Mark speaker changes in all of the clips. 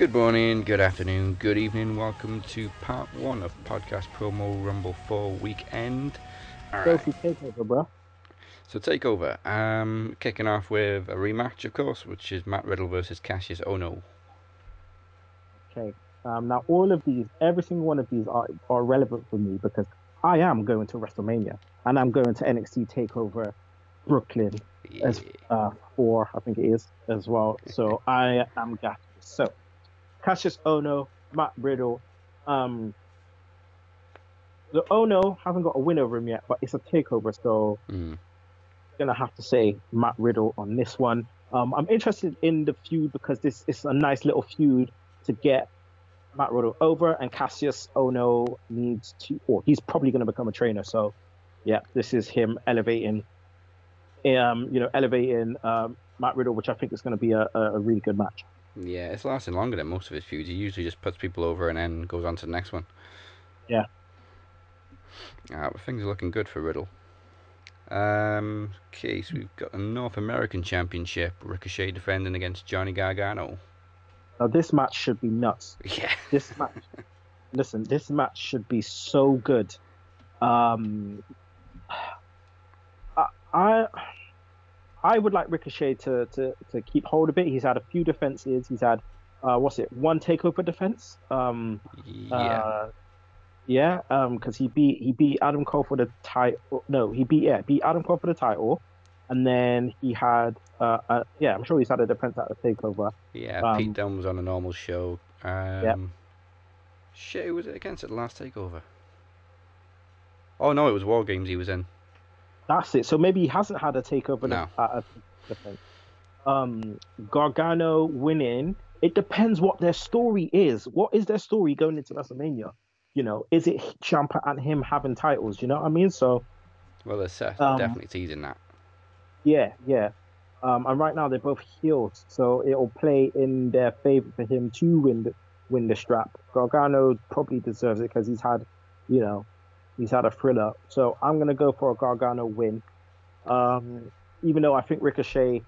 Speaker 1: Good morning, good afternoon, good evening. Welcome to part one of podcast promo Rumble 4 weekend. All right.
Speaker 2: Sophie takeover, bro.
Speaker 1: So takeover. Um, kicking off with a rematch, of course, which is Matt Riddle versus Kassius Ohno.
Speaker 2: Okay. Um, now all of these, every single one of these are, are relevant for me because I am going to WrestleMania and I'm going to NXT Takeover Brooklyn as uh, four, I think it is as well. So I am gassed. So Kassius Ohno, Matt Riddle. Um, the Ohno haven't got a win over him yet, but it's a takeover, so
Speaker 1: Mm.
Speaker 2: gonna have to say Matt Riddle on this one. Um, I'm interested in the feud because this is a nice little feud to get Matt Riddle over, and Kassius Ohno needs to, or he's probably gonna become a trainer. So, yeah, this is him elevating, um, you know, elevating um, Matt Riddle, which I think is gonna be a, a a really good match.
Speaker 1: Yeah, it's lasting longer than most of his feuds. He usually just puts people over and then goes on to the next one.
Speaker 2: Yeah.
Speaker 1: Uh, but things are looking good for Riddle. Um, okay, so we've got a North American Championship. Ricochet defending against Johnny Gargano.
Speaker 2: Now this match should be nuts.
Speaker 1: Yeah.
Speaker 2: This match, listen, this match should be so good. Um, I, I, I would like Ricochet to, to, to keep hold of it. He's had a few defenses. He's had, uh, what's it, one takeover defense. Um,
Speaker 1: Yeah.
Speaker 2: uh, yeah, um, because he beat he beat Adam Cole for the title. No, he beat yeah beat Adam Cole for the title, and then he had uh, uh yeah I'm sure he's had a defense at the takeover.
Speaker 1: yeah,
Speaker 2: um,
Speaker 1: Pete Dunne was on a normal show. Um, Shit, who was it against at the last takeover? Oh no, it was War Games he was in.
Speaker 2: That's it. So maybe he hasn't had a takeover
Speaker 1: No.
Speaker 2: at a defense. Um, Gargano winning. It depends what their story is. What is their story going into WrestleMania? You know, is it Ciampa and him having titles? You know what I mean? So
Speaker 1: Well, there's Seth
Speaker 2: Um,
Speaker 1: definitely teasing that.
Speaker 2: Yeah, yeah. Um, and right now they're both heels, so it'll play in their favor for him to win the, win the strap. Gargano probably deserves it because he's had, you know, he's had a thriller. So I'm gonna go for a Gargano win. Um, even though I think Ricochet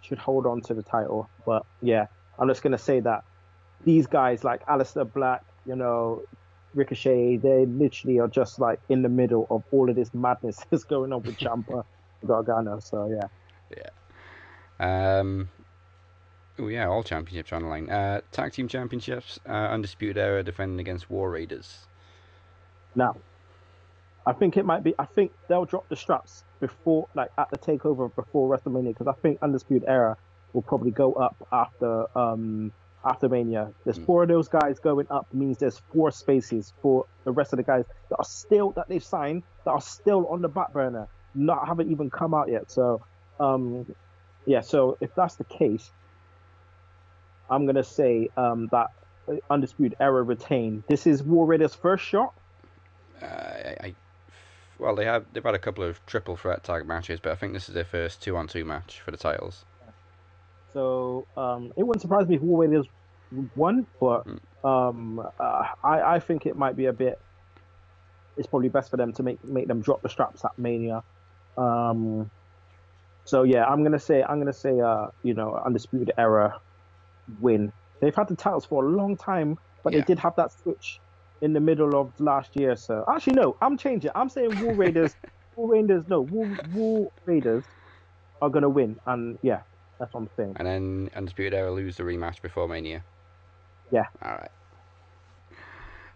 Speaker 2: should hold on to the title, but yeah, I'm just gonna say that these guys like Aleister Black, you know, Ricochet, they literally are just like in the middle of all of this madness that's going on with Ciampa, Gargano. So yeah. Yeah.
Speaker 1: Um, oh yeah, all championships on the line. Uh, tag team championships, uh, Undisputed Era defending against War Raiders.
Speaker 2: Now, I think it might be. I think they'll drop the straps before, like at the takeover before WrestleMania, because I think Undisputed Era will probably go up after um after Mania. There's
Speaker 1: Mm.
Speaker 2: four of those guys going up means there's four spaces for the rest of the guys that are still that they've signed that are still on the back burner, not haven't even come out yet. So, um, yeah. So if that's the case, I'm gonna say um that Undisputed Era retain. This is War Raiders' first shot.
Speaker 1: Uh, I, I, well, they have they've had a couple of triple threat tag matches, but I think this is their first two on two match for the titles.
Speaker 2: So um, it wouldn't surprise me if War Raiders won, but um, uh, I, I think it might be a bit. It's probably best for them to make make them drop the straps at Mania. Um, so yeah, I'm gonna say I'm gonna say uh, you know undisputed era win. They've had the titles for a long time, but
Speaker 1: Yeah.
Speaker 2: they did have that switch in the middle of last year. So actually, no, I'm changing. I'm saying War Raiders. War Raiders, no, War, War Raiders are gonna win, and yeah, that's what I'm saying.
Speaker 1: And then Undisputed Era lose the rematch before Mania.
Speaker 2: Yeah.
Speaker 1: All right.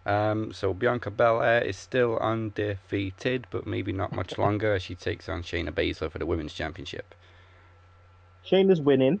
Speaker 1: Um, so Bianca Belair is still undefeated, but maybe not much longer as she takes on Shayna Baszler for the women's championship.
Speaker 2: Shane is winning.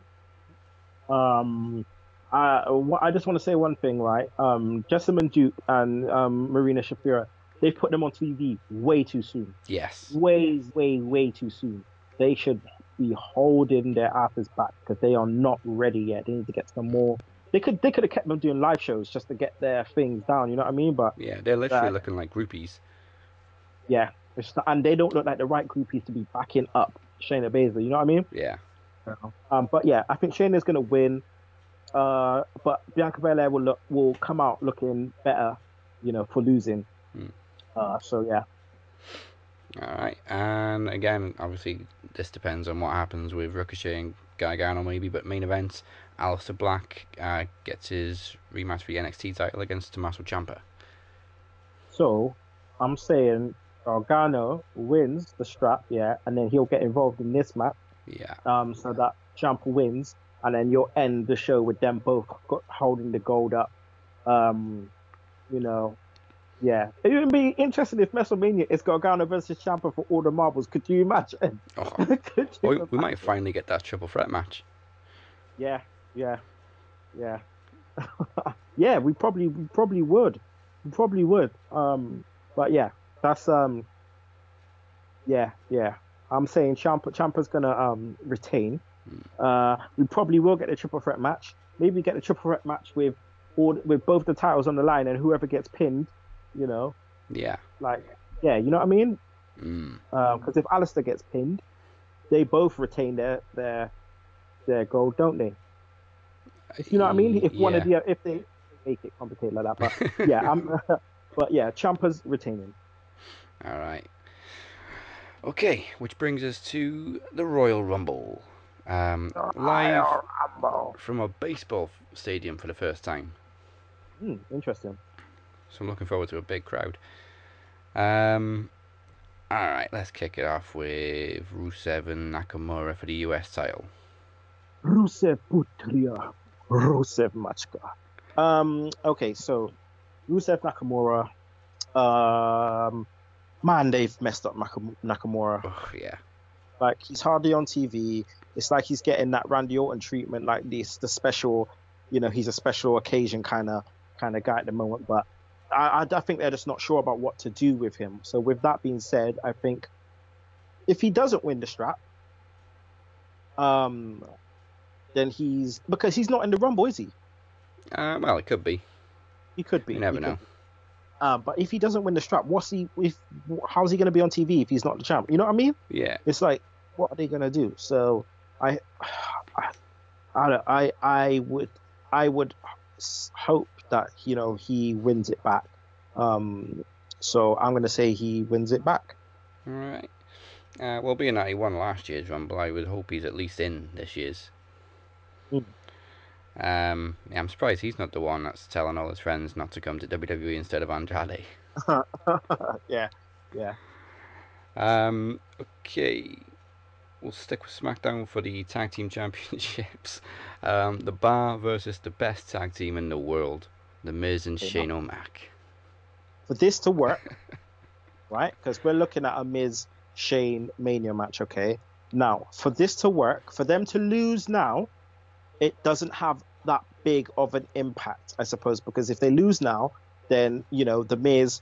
Speaker 2: Um, I I just want to say one thing, right? Um, Jessamyn Duke and um, Marina Shafir—they've put them on TV way too soon.
Speaker 1: Yes.
Speaker 2: Way, way, way too soon. They should be holding their asses back because they are not ready yet. They need to get some more. They could they could have kept them doing live shows just to get their things down. You know what I mean? But
Speaker 1: Yeah, they're literally
Speaker 2: Right.
Speaker 1: looking like groupies.
Speaker 2: yeah, not, and they don't look like the right groupies to be backing up Shayna Baszler. You know what I mean?
Speaker 1: Yeah.
Speaker 2: Um, but yeah, I think Shayna's gonna win. Uh, but Bianca Belair will look will come out looking better, you know, for losing.
Speaker 1: Hmm.
Speaker 2: Uh, so yeah,
Speaker 1: All right. And again, obviously, this depends on what happens with Ricochet and Gargano maybe, but main event, Aleister Black uh, gets his rematch for the NXT title against Tommaso Ciampa.
Speaker 2: So I'm saying Gargano wins the strap, yeah, and then he'll get involved in this match.
Speaker 1: Yeah.
Speaker 2: Um, so that Ciampa wins, and then you'll end the show with them both holding the gold up. Um, you know, yeah, it would be interesting if WrestleMania is Gargano versus Ciampa for all the marbles. Could you imagine?
Speaker 1: Oh,
Speaker 2: Could you
Speaker 1: we, we might finally get that triple threat match.
Speaker 2: Yeah, yeah, yeah, yeah. We probably, we probably would, we probably would. Um, but yeah, that's um, yeah, yeah. I'm saying Ciampa, Ciampa's gonna um retain. Uh, we probably will get the triple threat match. Maybe get the triple threat match with all with both the titles on the line, and whoever gets pinned, you know,
Speaker 1: Yeah.
Speaker 2: like yeah, you know what I mean?
Speaker 1: Mm.
Speaker 2: Because if Aleister gets pinned, they both retain their their their gold, don't they? You know what I mean? If one of the if they make it complicated like that, but yeah, I'm. but yeah, Ciampa's retaining.
Speaker 1: All right. Okay, which brings us to the Royal Rumble. Um, live from a baseball stadium for the first time.
Speaker 2: Hmm, interesting.
Speaker 1: So I'm looking forward to a big crowd. Um, all right, let's kick it off with Rusev and Nakamura for the US title.
Speaker 2: Rusev Putria, Rusev Machka. Um. Okay, so Rusev Nakamura. Um. Man, they've messed up Nakam- Nakamura.
Speaker 1: Oh yeah,
Speaker 2: Like he's hardly on TV. It's like he's getting that Randy Orton treatment, like this the special, you know, he's a special occasion kind of kind of guy at the moment. But I, I, I think they're just not sure about what to do with him. So with that being said, I think if he doesn't win the strap, um, then he's because he's not in the Rumble, is he?
Speaker 1: uh, well it could be.
Speaker 2: He could be.
Speaker 1: You never
Speaker 2: he
Speaker 1: know.
Speaker 2: Um, but if he doesn't win the strap, what's he? If how's he going to be on TV if he's not the champ? You know what I mean?
Speaker 1: Yeah,
Speaker 2: it's like what are they gonna do so i i i, I, would i would hope that you know he wins it back um so i'm gonna say he wins it back
Speaker 1: all right. Uh, well, being that he won last year's Rumble, I would hope he's at least in this year's.
Speaker 2: Mm.
Speaker 1: Um, yeah, I'm surprised he's not the one that's telling all his friends not to come to WWE instead of Andrade.
Speaker 2: yeah yeah
Speaker 1: Um, okay, we'll stick with SmackDown for the tag team championships. Um, the Bar versus the best tag team in the world, The Miz and Shane O'Mac.
Speaker 2: for this to work right because we're looking at a Miz Shane Mania match okay now for this to work for them to lose now it doesn't have that big of an impact I suppose because if they lose now then you know the Miz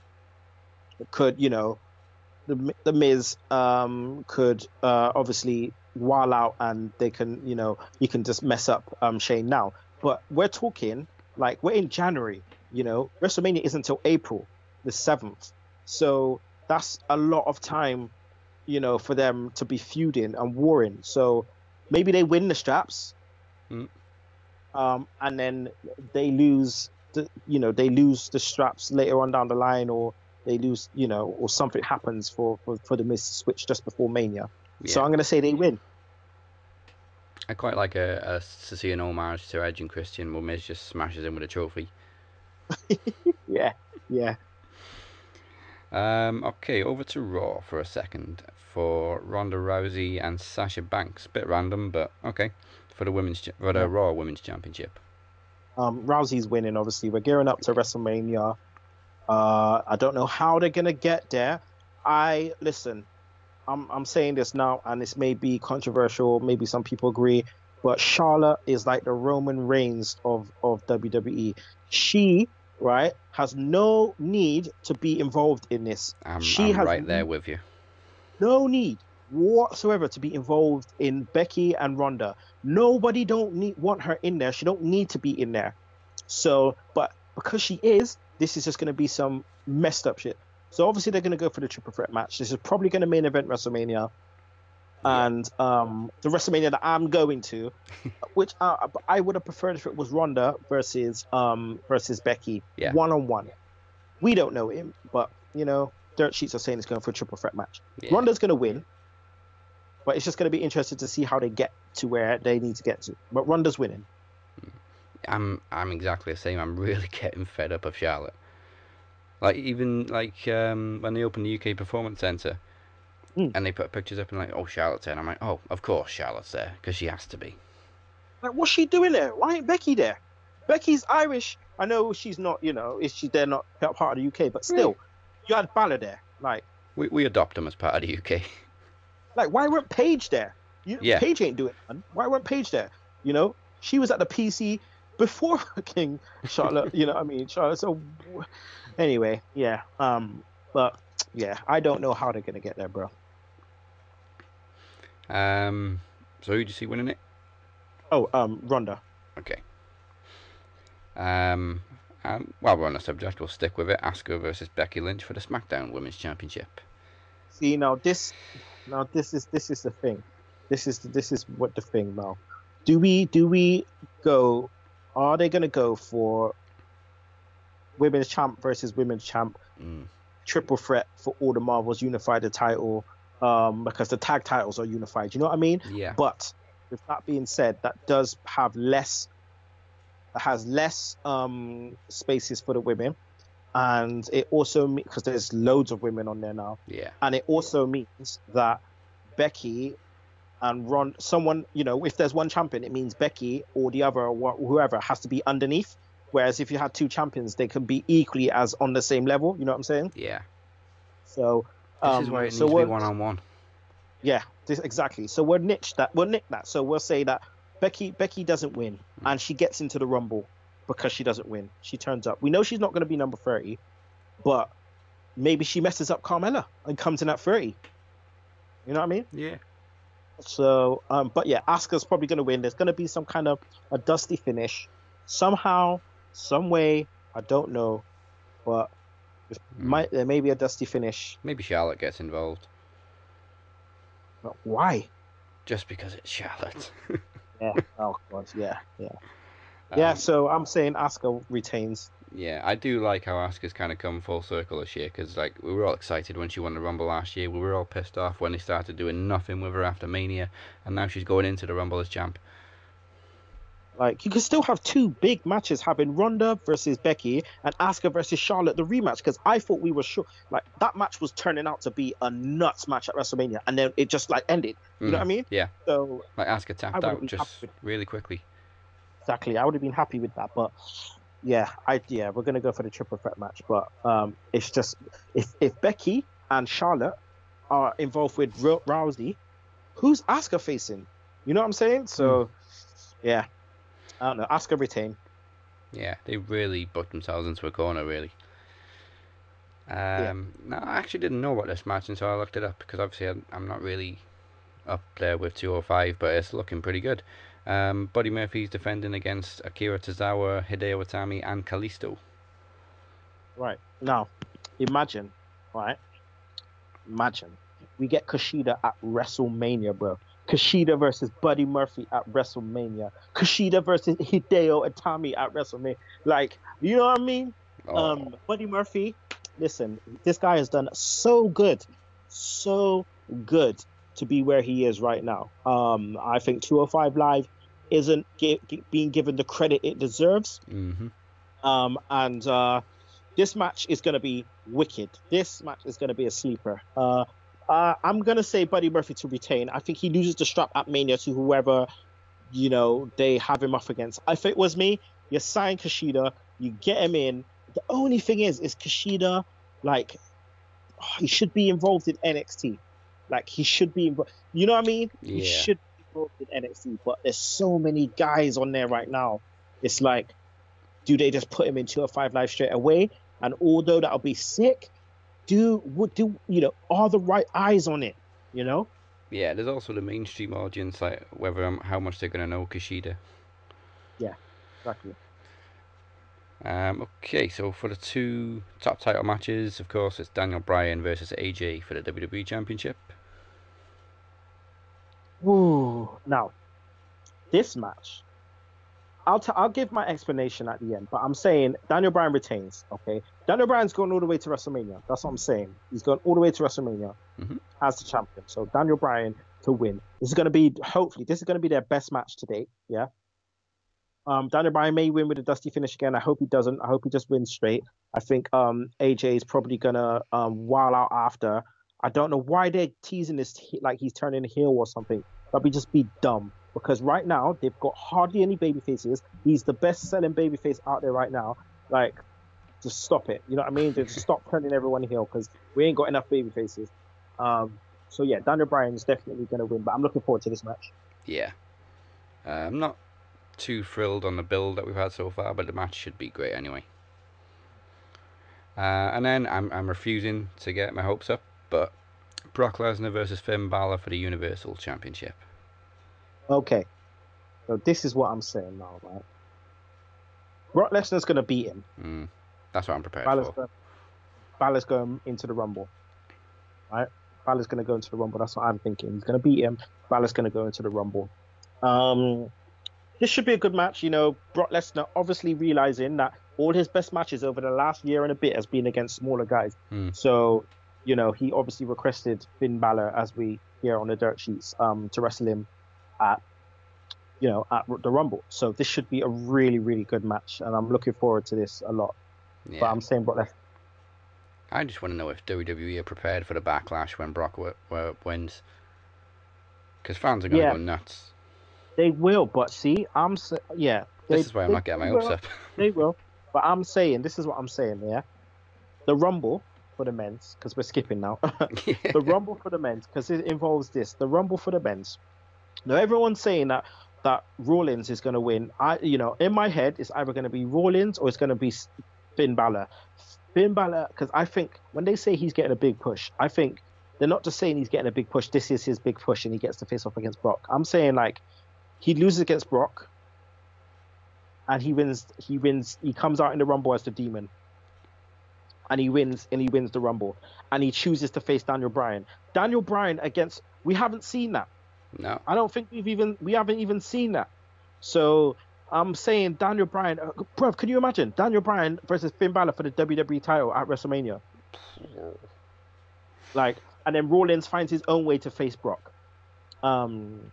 Speaker 2: could you know the the Miz um could uh obviously while out and they can you know you can just mess up um Shane now. But we're talking like we're in January you know WrestleMania isn't until April the 7th so that's a lot of time you know for them to be feuding and warring. So maybe they win the straps.
Speaker 1: Mm.
Speaker 2: um and then they lose the you know they lose the straps later on down the line or they lose you know or something happens for for, for the Miz to switch just before Mania
Speaker 1: Yeah,
Speaker 2: so I'm gonna say they win
Speaker 1: I quite like a, a to see an homage to Edge and Christian where Miz just smashes him with a trophy.
Speaker 2: yeah yeah
Speaker 1: Um, okay, over to Raw for a second for Ronda Rousey and Sasha Banks. Bit random, but okay. For the women's for the
Speaker 2: Yeah.
Speaker 1: Raw Women's Championship.
Speaker 2: Um, Rousey's winning, obviously. We're gearing up to WrestleMania. Uh, I don't know how they're gonna get there. I listen. I'm I'm saying this now, and this may be controversial. Maybe some people agree, but Charlotte is like the Roman Reigns of of WWE. She right has no need to be involved in this.
Speaker 1: I'm,
Speaker 2: She
Speaker 1: I'm
Speaker 2: has
Speaker 1: right there with you.
Speaker 2: no need whatsoever to be involved in Becky and Ronda. Nobody don't need want her in there. She don't need to be in there. So, but because she is, this is just going to be some messed up shit. So obviously they're going to go for the triple threat match. This is probably going to main event WrestleMania, and um, the WrestleMania that I'm going to, which uh, I would have preferred if it was Ronda versus um versus Becky, one on one. We don't know him, but you know, dirt sheets are saying it's going for a triple threat match.
Speaker 1: Yeah.
Speaker 2: Ronda's going to win, but it's just going to be interesting to see how they get to where they need to get to. But Ronda's winning.
Speaker 1: I'm I'm exactly the same. I'm really getting fed up of Charlotte. Like even like um, when they opened the UK Performance Centre,
Speaker 2: Mm.
Speaker 1: and they put pictures up and like, oh Charlotte's there. And I'm like, oh, of course Charlotte's there because she has to be.
Speaker 2: Like, what's she doing there? Why ain't Becky there? Becky's Irish. I know she's not, you know, is she they're not part of the UK, but still, you had Balor there. Like,
Speaker 1: We we adopt them as part of the UK.
Speaker 2: like why weren't Paige there? You,
Speaker 1: Yeah.
Speaker 2: Paige ain't doing it. man. Why weren't Paige there? You know, she was at the PC before King Charlotte. you know, what I mean, Charlotte. So anyway, yeah. Um, but yeah, I don't know how they're gonna get there, bro.
Speaker 1: Um, so who do you see winning it?
Speaker 2: Oh, um, Ronda.
Speaker 1: Okay. Um, um, while we're on the subject, we'll stick with it. Asuka versus Becky Lynch for the SmackDown Women's Championship.
Speaker 2: See now this, now this is this is the thing, this is this is what the thing now. Do we do we go? Are they gonna go for women's champ versus women's champ
Speaker 1: Mm.
Speaker 2: triple threat for all the Marvels unify the title? Um, because the tag titles are unified. You know what I mean?
Speaker 1: Yeah.
Speaker 2: But with that being said, that does have less has less um spaces for the women, and it also because there's loads of women on there now
Speaker 1: Yeah.
Speaker 2: and it also means that Becky and run someone, you know, if there's one champion, it means Becky or the other or whoever has to be underneath. Whereas if you had two champions, they can be equally as on the same level. You know what I'm saying?
Speaker 1: Yeah.
Speaker 2: So
Speaker 1: This
Speaker 2: um,
Speaker 1: is why it needs to be one on one.
Speaker 2: yeah, this, exactly. So we'll niche that. We'll nick that. So we'll say that Becky Becky doesn't win, and she gets into the Rumble because she doesn't win. She turns up. We know she's not going to be number thirty, but maybe she messes up Carmella and comes in at thirty. You know what I mean?
Speaker 1: Yeah.
Speaker 2: So, um, but yeah, Asuka's probably going to win. There's going to be some kind of a dusty finish, somehow, some way. I don't know, but
Speaker 1: Mm.
Speaker 2: might there may be a dusty finish.
Speaker 1: Maybe Charlotte gets involved
Speaker 2: But why?
Speaker 1: just because it's Charlotte.
Speaker 2: Yeah. oh god. Yeah. Yeah. yeah.
Speaker 1: Um,
Speaker 2: So I'm saying Asuka retains.
Speaker 1: Yeah, I do like how Asuka's kind of come full circle this year because like we were all excited when she won the Rumble last year. We were all pissed off when they started doing nothing with her after Mania, and now she's going into the Rumble as champ.
Speaker 2: Like you could still have two big matches having Ronda versus Becky and Asuka versus Charlotte the rematch because I thought we were sure like that match was turning out to be a nuts match at WrestleMania and then it just like ended. You know what I mean?
Speaker 1: Mm, Yeah,
Speaker 2: So
Speaker 1: like Asuka tapped out just really quickly.
Speaker 2: exactly, I would have been happy with that, but yeah, I yeah we're gonna go for the triple threat match, but um it's just if if Becky and Charlotte are involved with Ro- Rousey, who's Asuka facing? You know what I'm saying? So yeah, I don't know. Asuka retain.
Speaker 1: Yeah, they really booked themselves into a corner, really. Um, no, I actually didn't know about this match until I looked it up because obviously I'm, I'm not really up there with 205, but it's looking pretty good. Um, Buddy Murphy's defending against Akira Tozawa, Hideo Itami, and Kalisto.
Speaker 2: Right. Now, imagine, right? Imagine we get Kushida at WrestleMania, bro. Kushida versus Buddy Murphy at WrestleMania. Kushida versus Hideo Itami at WrestleMania. Like, you know what I mean?
Speaker 1: Oh,
Speaker 2: Um, Buddy Murphy, listen, this guy has done so good, so good to be where he is right now. Um, I think 205 Live isn't being given the credit it deserves.
Speaker 1: hmm
Speaker 2: Um, and uh, this match is going to be wicked. This match is going to be a sleeper. Uh, uh, I'm going to say Buddy Murphy to retain. I think he loses the strap at Mania to whoever, you know, they have him up against. If it was me, you sign Kushida, you get him in. The only thing is, is Kushida, like, oh, he should be involved in NXT. Like, he should be involved. You know what I mean? He
Speaker 1: Yeah.
Speaker 2: should be involved in NXT. But there's so many guys on there right now. It's like, do they just put him in two or five live straight away? And although that'll be sick, do what do you know? Are the right eyes on it? You know?
Speaker 1: Yeah, there's also the mainstream audience, like whether um, how much they're gonna know Kushida.
Speaker 2: Yeah, exactly.
Speaker 1: Um, okay, so for the two top title matches, of course, it's Daniel Bryan versus AJ for the WWE Championship.
Speaker 2: Woo. Now, this match, I'll t- I'll give my explanation at the end, but I'm saying Daniel Bryan retains. Okay, Daniel Bryan's going all the way to WrestleMania. That's what I'm saying. He's going all the way to WrestleMania
Speaker 1: Mhm.
Speaker 2: as the champion. So Daniel Bryan to win. This is going to be hopefully this is going to be their best match to date. Yeah. Um, Daniel Bryan may win with a dusty finish again. I hope he doesn't. I hope he just wins straight. I think um, AJ is probably gonna um, while out after. I don't know why they're teasing this like he's turning heel or something. That'd be just be dumb because right now they've got hardly any baby faces. He's the best selling baby face out there right now. Like, just stop it. You know what I mean? Just stop turning everyone heel because we ain't got enough baby faces. Um, so yeah, Daniel Bryan's definitely going to win, but I'm looking forward to this match.
Speaker 1: Yeah, uh, I'm not too thrilled on the build that we've had so far, but the match should be great anyway. Uh, and then I'm I'm refusing to get my hopes up, but Brock Lesnar versus Finn Balor for the Universal Championship.
Speaker 2: Okay, so this is what I'm saying now, right? Brock Lesnar's going to beat him.
Speaker 1: Mm, that's what I'm prepared
Speaker 2: Balor's
Speaker 1: for.
Speaker 2: Going, Balor's going into the Rumble, right? Balor's going to go into the Rumble. That's what I'm thinking. He's going to beat him. Balor's going to go into the Rumble. Um, this should be a good match. You know, Brock Lesnar obviously realizing that all his best matches over the last year and a bit has been against smaller guys.
Speaker 1: Hmm.
Speaker 2: So, you know, he obviously requested Finn Balor, as we hear on the dirt sheets, um, to wrestle him at, you know, at the Rumble. So this should be a really, really good match, and I'm looking forward to this a lot.
Speaker 1: Yeah.
Speaker 2: But I'm saying Brock Lesnar.
Speaker 1: I just want to know if WWE are prepared for the backlash when Brock w- w- wins. Because fans are going to
Speaker 2: Yeah.
Speaker 1: go nuts.
Speaker 2: They will, but see, I'm sa- yeah. They,
Speaker 1: This is why I'm not getting my hopes up.
Speaker 2: They will, but I'm saying this is what I'm saying. Yeah, the Rumble for the men's because we're skipping now. the Rumble for the men's because it involves this. The Rumble for the men's. Now everyone's saying that that Rollins is going to win. I, you know, in my head, it's either going to be Rollins or it's going to be Finn Balor. Finn Balor, because I think when they say he's getting a big push, I think they're not just saying he's getting a big push. This is his big push, and he gets to face off against Brock. I'm saying like he loses against Brock, and he wins. He wins. He comes out in the Rumble as the Demon, and he wins. And he wins the Rumble, and he chooses to face Daniel Bryan. Daniel Bryan against. We haven't seen that.
Speaker 1: no.
Speaker 2: I don't think we've even we haven't even seen that. So I'm saying Daniel Bryan, uh, bruv, can you imagine Daniel Bryan versus Finn Balor for the WWE title at WrestleMania? Like, and then Rollins finds his own way to face Brock. Um,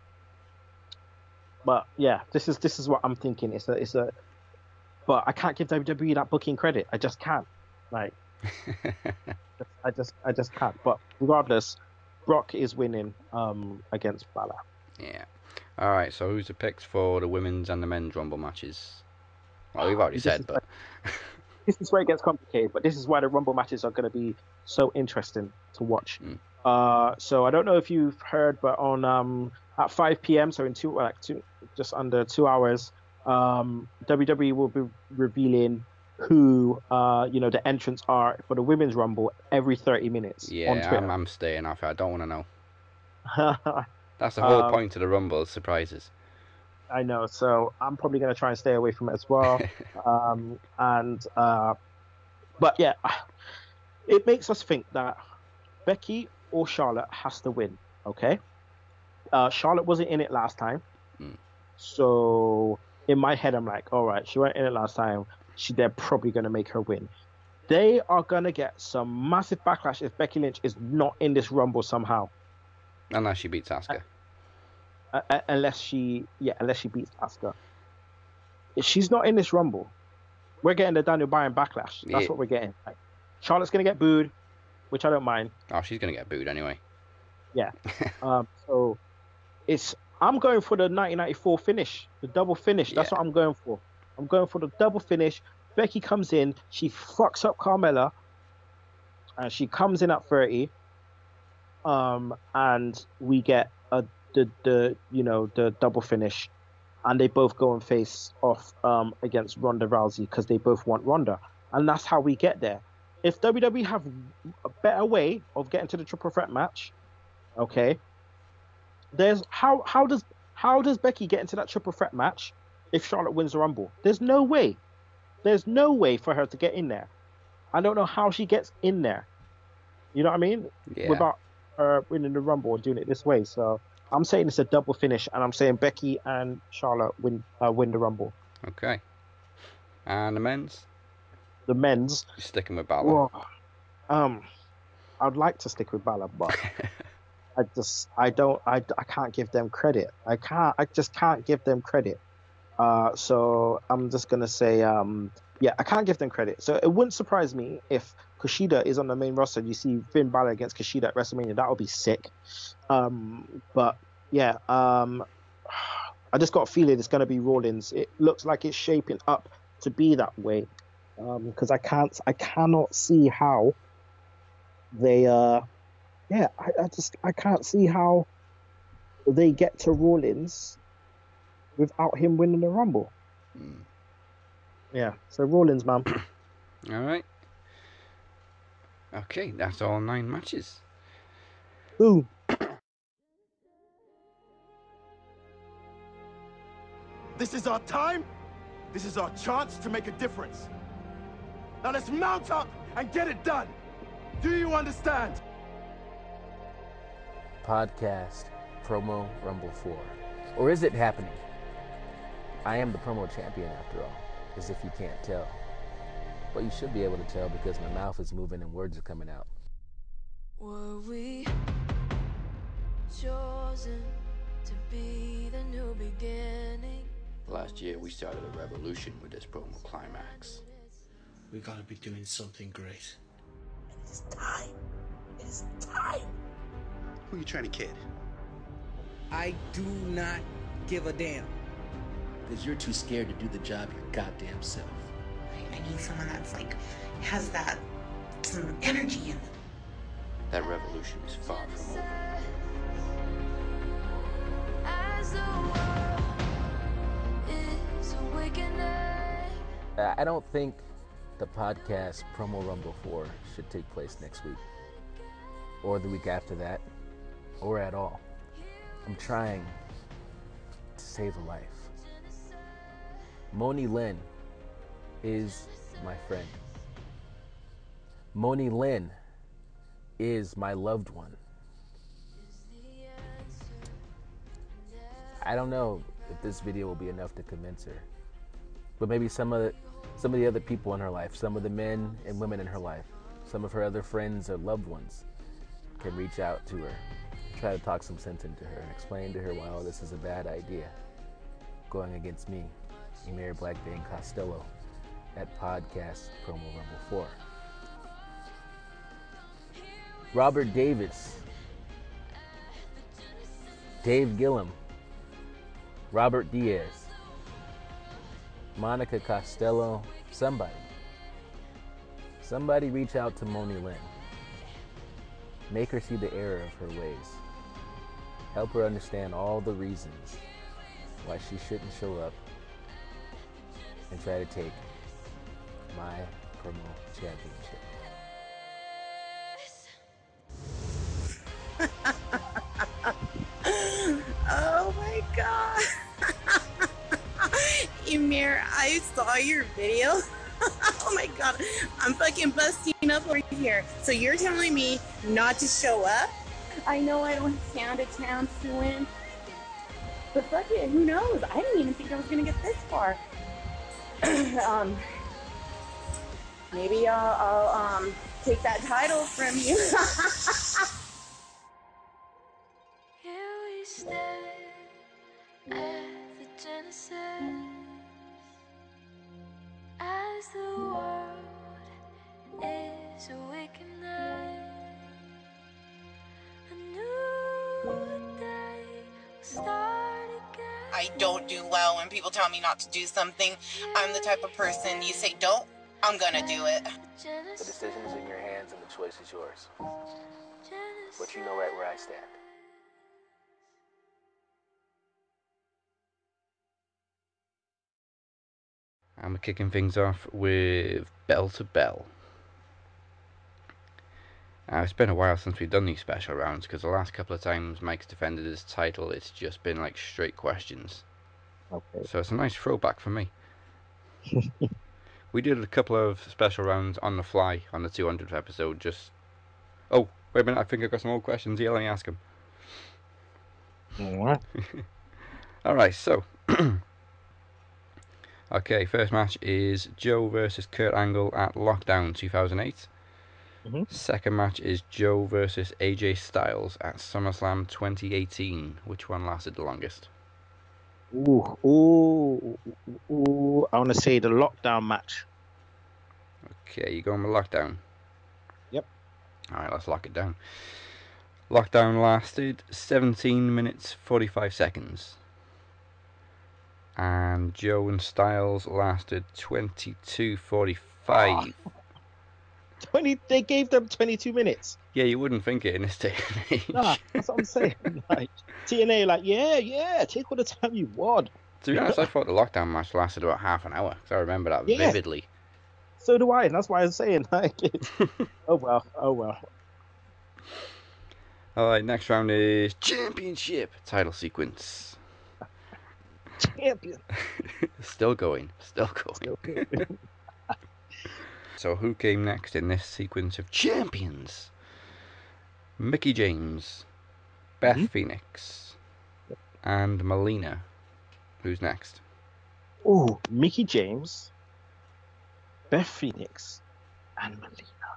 Speaker 2: but yeah, this is this is what I'm thinking. It's a it's a, but I can't give WWE that booking credit. I just can't. Like, I just I just can't. But regardless, Brock is winning um against Balor.
Speaker 1: yeah. All right. So who's the picks for the women's and the men's rumble matches? Well, we've already
Speaker 2: This
Speaker 1: said, but
Speaker 2: this is where it gets complicated, but this is why the Rumble matches are going to be so interesting to watch.
Speaker 1: Mm.
Speaker 2: Uh, so I don't know if you've heard, but on um, at 5 p.m., so in two like two, just under two hours, um, WWE will be revealing who uh, you know the entrants are for the women's Rumble every 30 minutes on
Speaker 1: yeah, I'm, I'm staying off. I don't want to know. That's the whole
Speaker 2: Um,
Speaker 1: point of the rumble. is Surprises.
Speaker 2: I know, so I'm probably going to try and stay away from it as well. um, and uh, but yeah, it makes us think that Becky or Charlotte has to win. Okay, uh, Charlotte wasn't in it last time,
Speaker 1: Mm.
Speaker 2: so in my head I'm like, all right, she went in it last time. She they're probably going to make her win. They are going to get some massive backlash if Becky Lynch is not in this Rumble somehow.
Speaker 1: Unless she beats Asuka.
Speaker 2: uh, uh, unless she yeah unless she beats Asuka. If she's not in this rumble, we're getting the Daniel Bryan backlash. That's
Speaker 1: Yeah.
Speaker 2: what we're getting. Like, Charlotte's gonna get booed, which I don't mind.
Speaker 1: Oh, she's gonna get booed anyway. Yeah.
Speaker 2: um, so it's I'm going for the 1994 finish, the double finish. That's
Speaker 1: Yeah.
Speaker 2: what I'm going for. I'm going for the double finish. Becky comes in, she fucks up Carmella, and she comes in at 30. Um, and we get a the the you know the double finish, and they both go and face off um against Ronda Rousey because they both want Ronda, and that's how we get there. If WWE have a better way of getting to the triple threat match, okay, there's how how does how does Becky get into that triple threat match if Charlotte wins the Rumble? There's no way. There's no way for her to get in there. I don't know how she gets in there. You know what I mean?
Speaker 1: Yeah.
Speaker 2: Without her winning the Rumble and doing it this way. So I'm saying it's a double finish, and I'm saying Becky and Charlotte win uh, win the Rumble.
Speaker 1: Okay. And the men's?
Speaker 2: The men's,
Speaker 1: sticking with Balor.
Speaker 2: whoa, um, I'd like to stick with Balor, but I just I don't I, I can't give them credit. I can't I just can't give them credit. Uh, so I'm just gonna say um yeah I can't give them credit. So it wouldn't surprise me if Kushida is on the main roster. You see Finn Balor against Kushida at WrestleMania. That would be sick. Um, but yeah, um, I just got a feeling it's gonna be Rollins. It looks like it's shaping up to be that way. Because um, I can't I cannot see how they uh yeah, I, I just I can't see how they get to Rollins without him winning the Rumble. Mm. Yeah, so Rollins, man.
Speaker 1: all right. Okay, that's all nine matches.
Speaker 2: Ooh.
Speaker 3: This is our time. This is our chance to make a difference. Now let's mount up and get it done. Do you understand?
Speaker 4: podcast promo Rumble 4. Or is it happening? I am the promo champion after all, as if you can't tell. But you should be able to tell because my mouth is moving and words are coming out. Were we chosen
Speaker 1: to be the new beginning? Last year we started a revolution with this promo climax.
Speaker 5: We gotta be doing something great.
Speaker 6: It is time. It is time.
Speaker 7: Who are you trying to kid?
Speaker 8: I do not give a damn.
Speaker 5: Because you're too scared to do the job your goddamn self.
Speaker 6: I, I need someone that's like, has that, some energy in them.
Speaker 1: That revolution is far from over.
Speaker 4: I don't think the podcast Promo Rumble 4 should take place next week or the week after that or at all. I'm trying to save a life. Moni Lynn is my friend. Moni Lynn is my loved one. I don't know if this video will be enough to convince her, but maybe some of the, some of the other people in her life, some of the men and women in her life, some of her other friends or loved ones can reach out to her try to talk some sense into her and explain to her why all this is a bad idea going against me, Emir Blackbane Costello, at Podcast Promo Rumble 4. Robert Davis, Dave Gillum, Robert Diaz, Monica Costello, somebody. Somebody reach out to Moni Lynn. Make her see the error of her ways. Help her understand all the reasons why she shouldn't show up and try to take my promo championship.
Speaker 6: oh my god. Emir, I saw your video. oh my god. I'm fucking busting up over here. So you're telling me not to show up? I know I don't stand a chance to win. But fuck it, who knows? I didn't even think I was gonna get this far. um, maybe I'll, I'll um, take that title from you. I don't do well when people tell me not to do something. I'm the type of person you say don't, I'm gonna do it.
Speaker 4: The decision is in your hands and the choice is yours. But you know right where I stand.
Speaker 1: And we're kicking things off with Bell to Bell. Uh, it's been a while since we've done these special rounds because the last couple of times Mike's defended his title, it's just been like straight questions. Okay. So it's a nice throwback for me. we did a couple of special rounds on the fly on the 200th episode. Just oh, wait a minute! I think I've got some more questions. Yeah, let me ask them.
Speaker 2: What?
Speaker 1: All right, so. okay, first match is Joe versus Kurt Angle at Lockdown 2008.
Speaker 2: Mhm.
Speaker 1: Second match is Joe versus AJ Styles at SummerSlam 2018. Which one lasted the longest?
Speaker 2: Ooh, ooh, ooh, ooh. I want to say the lockdown match.
Speaker 1: Okay, you going with lockdown?
Speaker 2: Yep.
Speaker 1: Alright, let's lock it down. Lockdown lasted 17 minutes 45 seconds. And Joe and Styles lasted 22.45.
Speaker 2: 20. They gave them 22 minutes.
Speaker 1: Yeah, you wouldn't think it in this day and age.
Speaker 2: Nah, that's what I'm saying. Like TNA, like yeah, yeah, take all the time you want.
Speaker 1: To be honest, I thought the lockdown match lasted about half an hour because I remember that
Speaker 2: Yeah.
Speaker 1: vividly.
Speaker 2: So do I, and that's why I'm saying like, oh well, oh well.
Speaker 1: Alright, next round is Championship title sequence.
Speaker 2: Champion.
Speaker 1: still going, Still going, still going. So who came next in this sequence of champions? Mickie James, Beth
Speaker 2: Mhm.
Speaker 1: Phoenix, and Melina. Who's next?
Speaker 2: Ooh, Mickie James, Beth Phoenix, and Melina.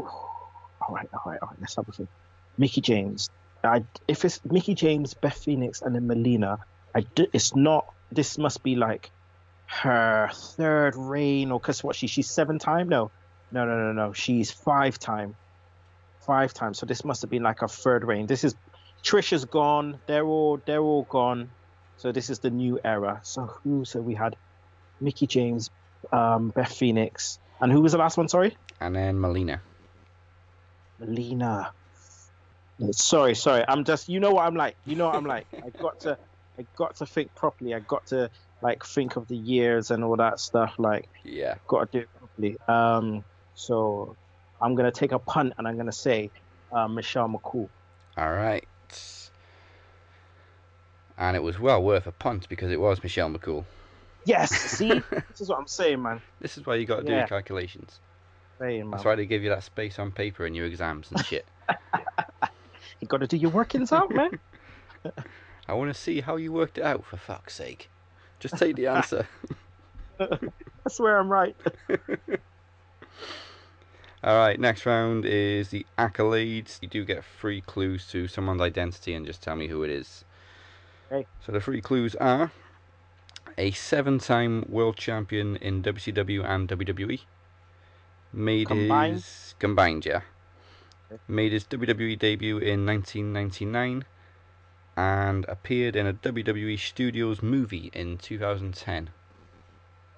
Speaker 2: Ooh. All right, all right, all right. Let's have a think. Mickie James. I if it's Mickie James, Beth Phoenix, and then Melina, I d- it's not. This must be like her third reign, or cause what she she's seven time? No, no, no, no, no. She's five time, five times. So this must have been like her third reign. This is Trisha's gone. They're all they're all gone. So this is the new era. So who? So we had Mickie James, um, Beth Phoenix, and who was the last one? Sorry,
Speaker 1: And then Melina.
Speaker 2: Melina. Sorry, sorry. I'm just. You know what I'm like. You know what I'm like. I got to. I got to think properly. I got to like think of the years and all that stuff. Like,
Speaker 1: Yeah.
Speaker 2: got to do it properly. Um. So I'm gonna take a punt and I'm gonna say uh, Michelle McCool.
Speaker 1: Alright. And it was well worth a punt because it was Michelle McCool.
Speaker 2: Yes. See, this is what I'm saying, man.
Speaker 1: This is why you got to do
Speaker 2: Yeah.
Speaker 1: your calculations.
Speaker 2: Saying.
Speaker 1: That's why they give you that space on paper in your exams and shit.
Speaker 2: You got to do your workings out, man.
Speaker 1: I want to see how you worked it out, for fuck's sake. Just take the answer.
Speaker 2: I swear I'm right.
Speaker 1: Alright, next round is the accolades. You do get three clues to someone's identity and just tell me who it is.
Speaker 2: Okay.
Speaker 1: So the three clues are a seven time world champion in WCW and WWE. Made
Speaker 2: Combined?
Speaker 1: his combined, yeah.
Speaker 2: Okay.
Speaker 1: Made his WWE debut in 1999 and appeared in a WWE Studios movie in 2010.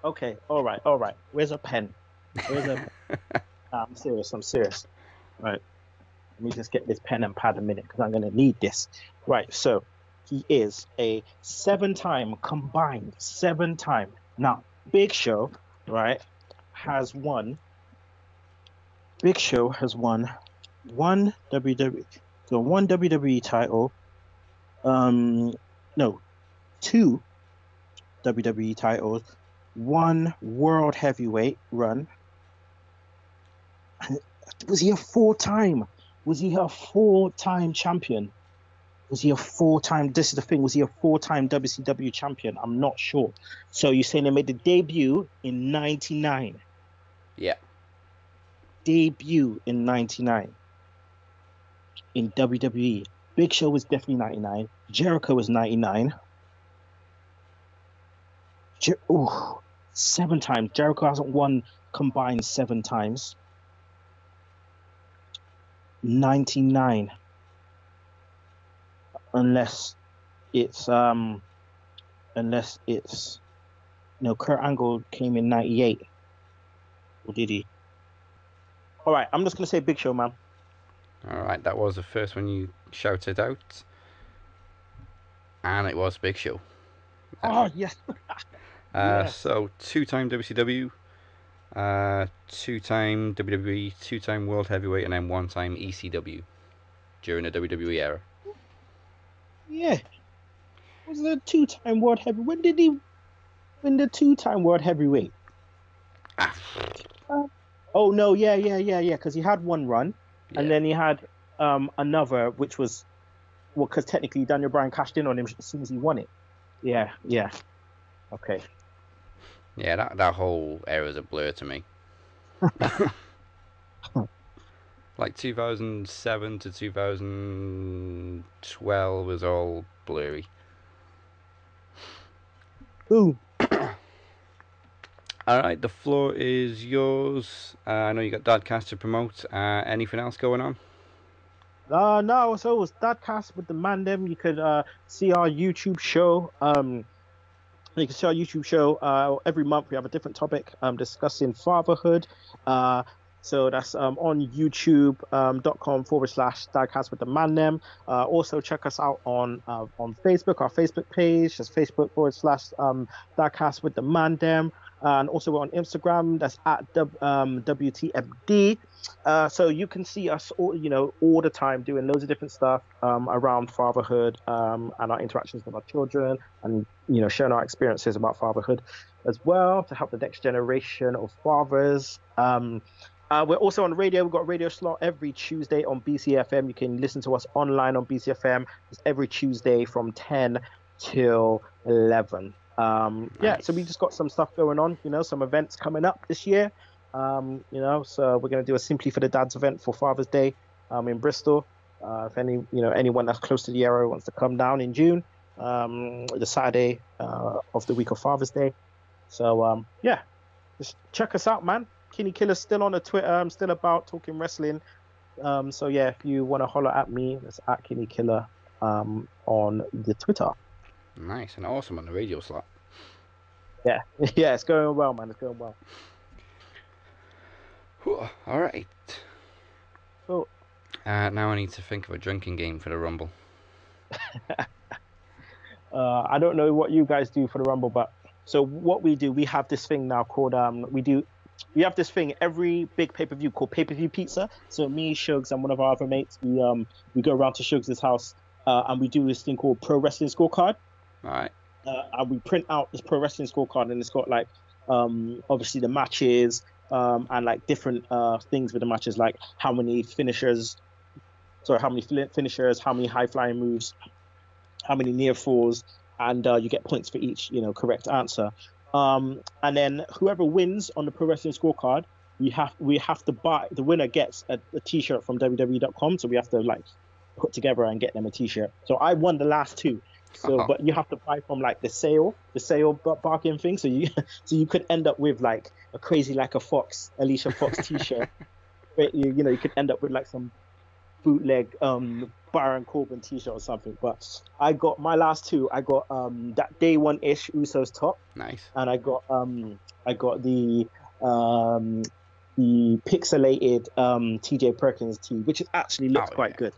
Speaker 2: Okay, all right, all right. Where's a pen? Where's a Nah, I'm serious, I'm serious. Right. Let me just get this pen and pad a minute because I'm going to need this. Right, so he is a seven time combined, seven time. Now, Big Show, right, has won. Big Show has won one WWE, so one WWE title, um, no, two WWE titles, one World Heavyweight run. Was he a four time? Was he a four time champion? Was he a four time? This is the thing. Was he a four time WCW champion? I'm not sure. So you're saying they made the debut in '99?
Speaker 1: Yeah.
Speaker 2: Debut in '99 in WWE. Big Show was definitely '99. Jericho was '99. Jer- Ooh, seven times. Jericho hasn't won combined seven times. 99 unless it's um unless it's no Kurt Angle came in 98 or did he all right I'm just gonna say Big Show man
Speaker 1: Alright, that was the first one you shouted out. And it was Big Show.
Speaker 2: oh yes
Speaker 1: Uh,
Speaker 2: Yes.
Speaker 1: So, two time WCW, uh, two time WWE, two time World Heavyweight, and then one time ECW during the WWE era.
Speaker 2: yeah was the two-time world heavy when did he win the two-time world heavyweight
Speaker 1: Ah,
Speaker 2: oh no yeah yeah yeah yeah because he had one run
Speaker 1: yeah.
Speaker 2: and then he had um another which was well because technically Daniel Bryan cashed in on him as soon as he won it yeah yeah okay
Speaker 1: yeah, that, that whole era is a blur to me. Like 2007 to 2012 was all blurry.
Speaker 2: Boom.
Speaker 1: All right, the floor is yours. Uh, I know you got Dadcast to promote. Uh, anything else going on?
Speaker 2: Uh, no, so it was Dadcast with the Mandem. You could uh, see our YouTube show. Um, you can see our YouTube show. Uh, every month we have a different topic um, discussing fatherhood. Uh, so that's um, on youtube.com um, forward slash Dadcast with the Mandem. Uh, also check us out on uh, on Facebook, our Facebook page. That's Facebook forward slash um, with the Mandem and also we're on Instagram. That's at um, WTMD. Uh, so you can see us all, you know, all the time doing loads of different stuff um, around fatherhood um, and our interactions with our children, and you know, sharing our experiences about fatherhood as well to help the next generation of fathers. Um, uh, we're also on radio. We've got radio slot every Tuesday on BCFM. You can listen to us online on BCFM. It's every Tuesday from 10 till 11. Um, nice. Yeah, so we just got some stuff going on, you know, some events coming up this year. Um, you know, so we're going to do a Simply for the Dads event for Father's Day um, in Bristol. Uh, if any, you know, anyone that's close to the area wants to come down in June, um, the Saturday uh, of the week of Father's Day. So um, yeah, just check us out, man. Kenny Killer's still on the Twitter. I'm still about talking wrestling. Um, so yeah, if you want to holler at me, it's at Kenny Killer um, on the Twitter.
Speaker 1: Nice and awesome on the radio slot.
Speaker 2: Yeah, yeah, it's going well, man. It's going well.
Speaker 1: All right.
Speaker 2: Cool.
Speaker 1: Uh, now I need to think of a drinking game for the Rumble.
Speaker 2: uh, I don't know what you guys do for the Rumble, but so what we do, we have this thing now called um, we do we have this thing every big pay per view called pay per view pizza. So me, Shugs, and one of our other mates, we um we go around to Shugs' house uh, and we do this thing called Pro Wrestling Scorecard.
Speaker 1: All right.
Speaker 2: Uh, we print out this Pro Wrestling Scorecard, and it's got like um obviously the matches um and like different uh things with the matches, like how many finishers, sorry, how many finishers, how many high flying moves, how many near falls, and uh, you get points for each you know correct answer. Um, and then whoever wins on the Pro Wrestling Scorecard, we have we have to buy the winner gets a a T-shirt from WWE.com, so we have to like put together and get them a T-shirt. So I won the last two. So, uh-huh. but you have to buy from like the sale, the sale bargain thing. So you, so you could end up with like a crazy like a Fox, Alicia Fox T-shirt. you, you know, you could end up with like some bootleg um Baron Corbin T-shirt or something. But I got my last two. I got um that day one ish Usos top.
Speaker 1: Nice.
Speaker 2: And I got um I got the um the pixelated um TJ Perkins tee, which actually looks oh, quite yeah. good.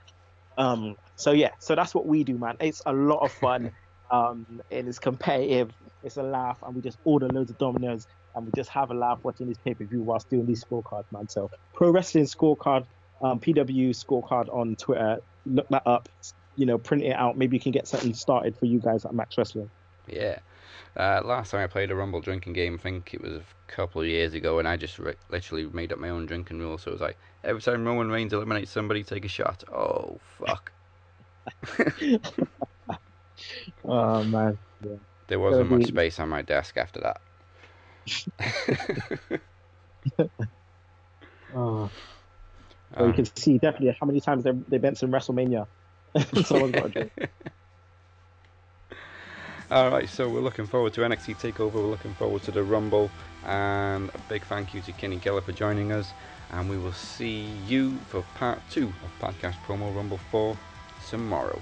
Speaker 2: Um, so yeah, so that's what we do, man. It's a lot of fun. um, and it's competitive. It's a laugh, and we just order loads of Domino's, and we just have a laugh watching this pay per view whilst doing these scorecards, man. So Pro Wrestling Scorecard, um, PW Scorecard on Twitter. Look that up. You know, print it out. Maybe you can get something started for you guys at Max Wrestling.
Speaker 1: Yeah. Uh, last time I played a Rumble drinking game, I think it was a couple of years ago, and I just re- literally made up my own drinking rule. So it was like every time Roman Reigns eliminates somebody, take a shot. Oh fuck!
Speaker 2: Oh man, yeah.
Speaker 1: There wasn't much space on my desk after that.
Speaker 2: oh. Well, you um, can see definitely how many times they they bent some WrestleMania. Someone's got a drink.
Speaker 1: All right, so we're looking forward to NXT Takeover. We're looking forward to the Rumble, and a big thank you to Kenny Keller for joining us. And we will see you for part two of Podcast Promo Rumble 4 tomorrow.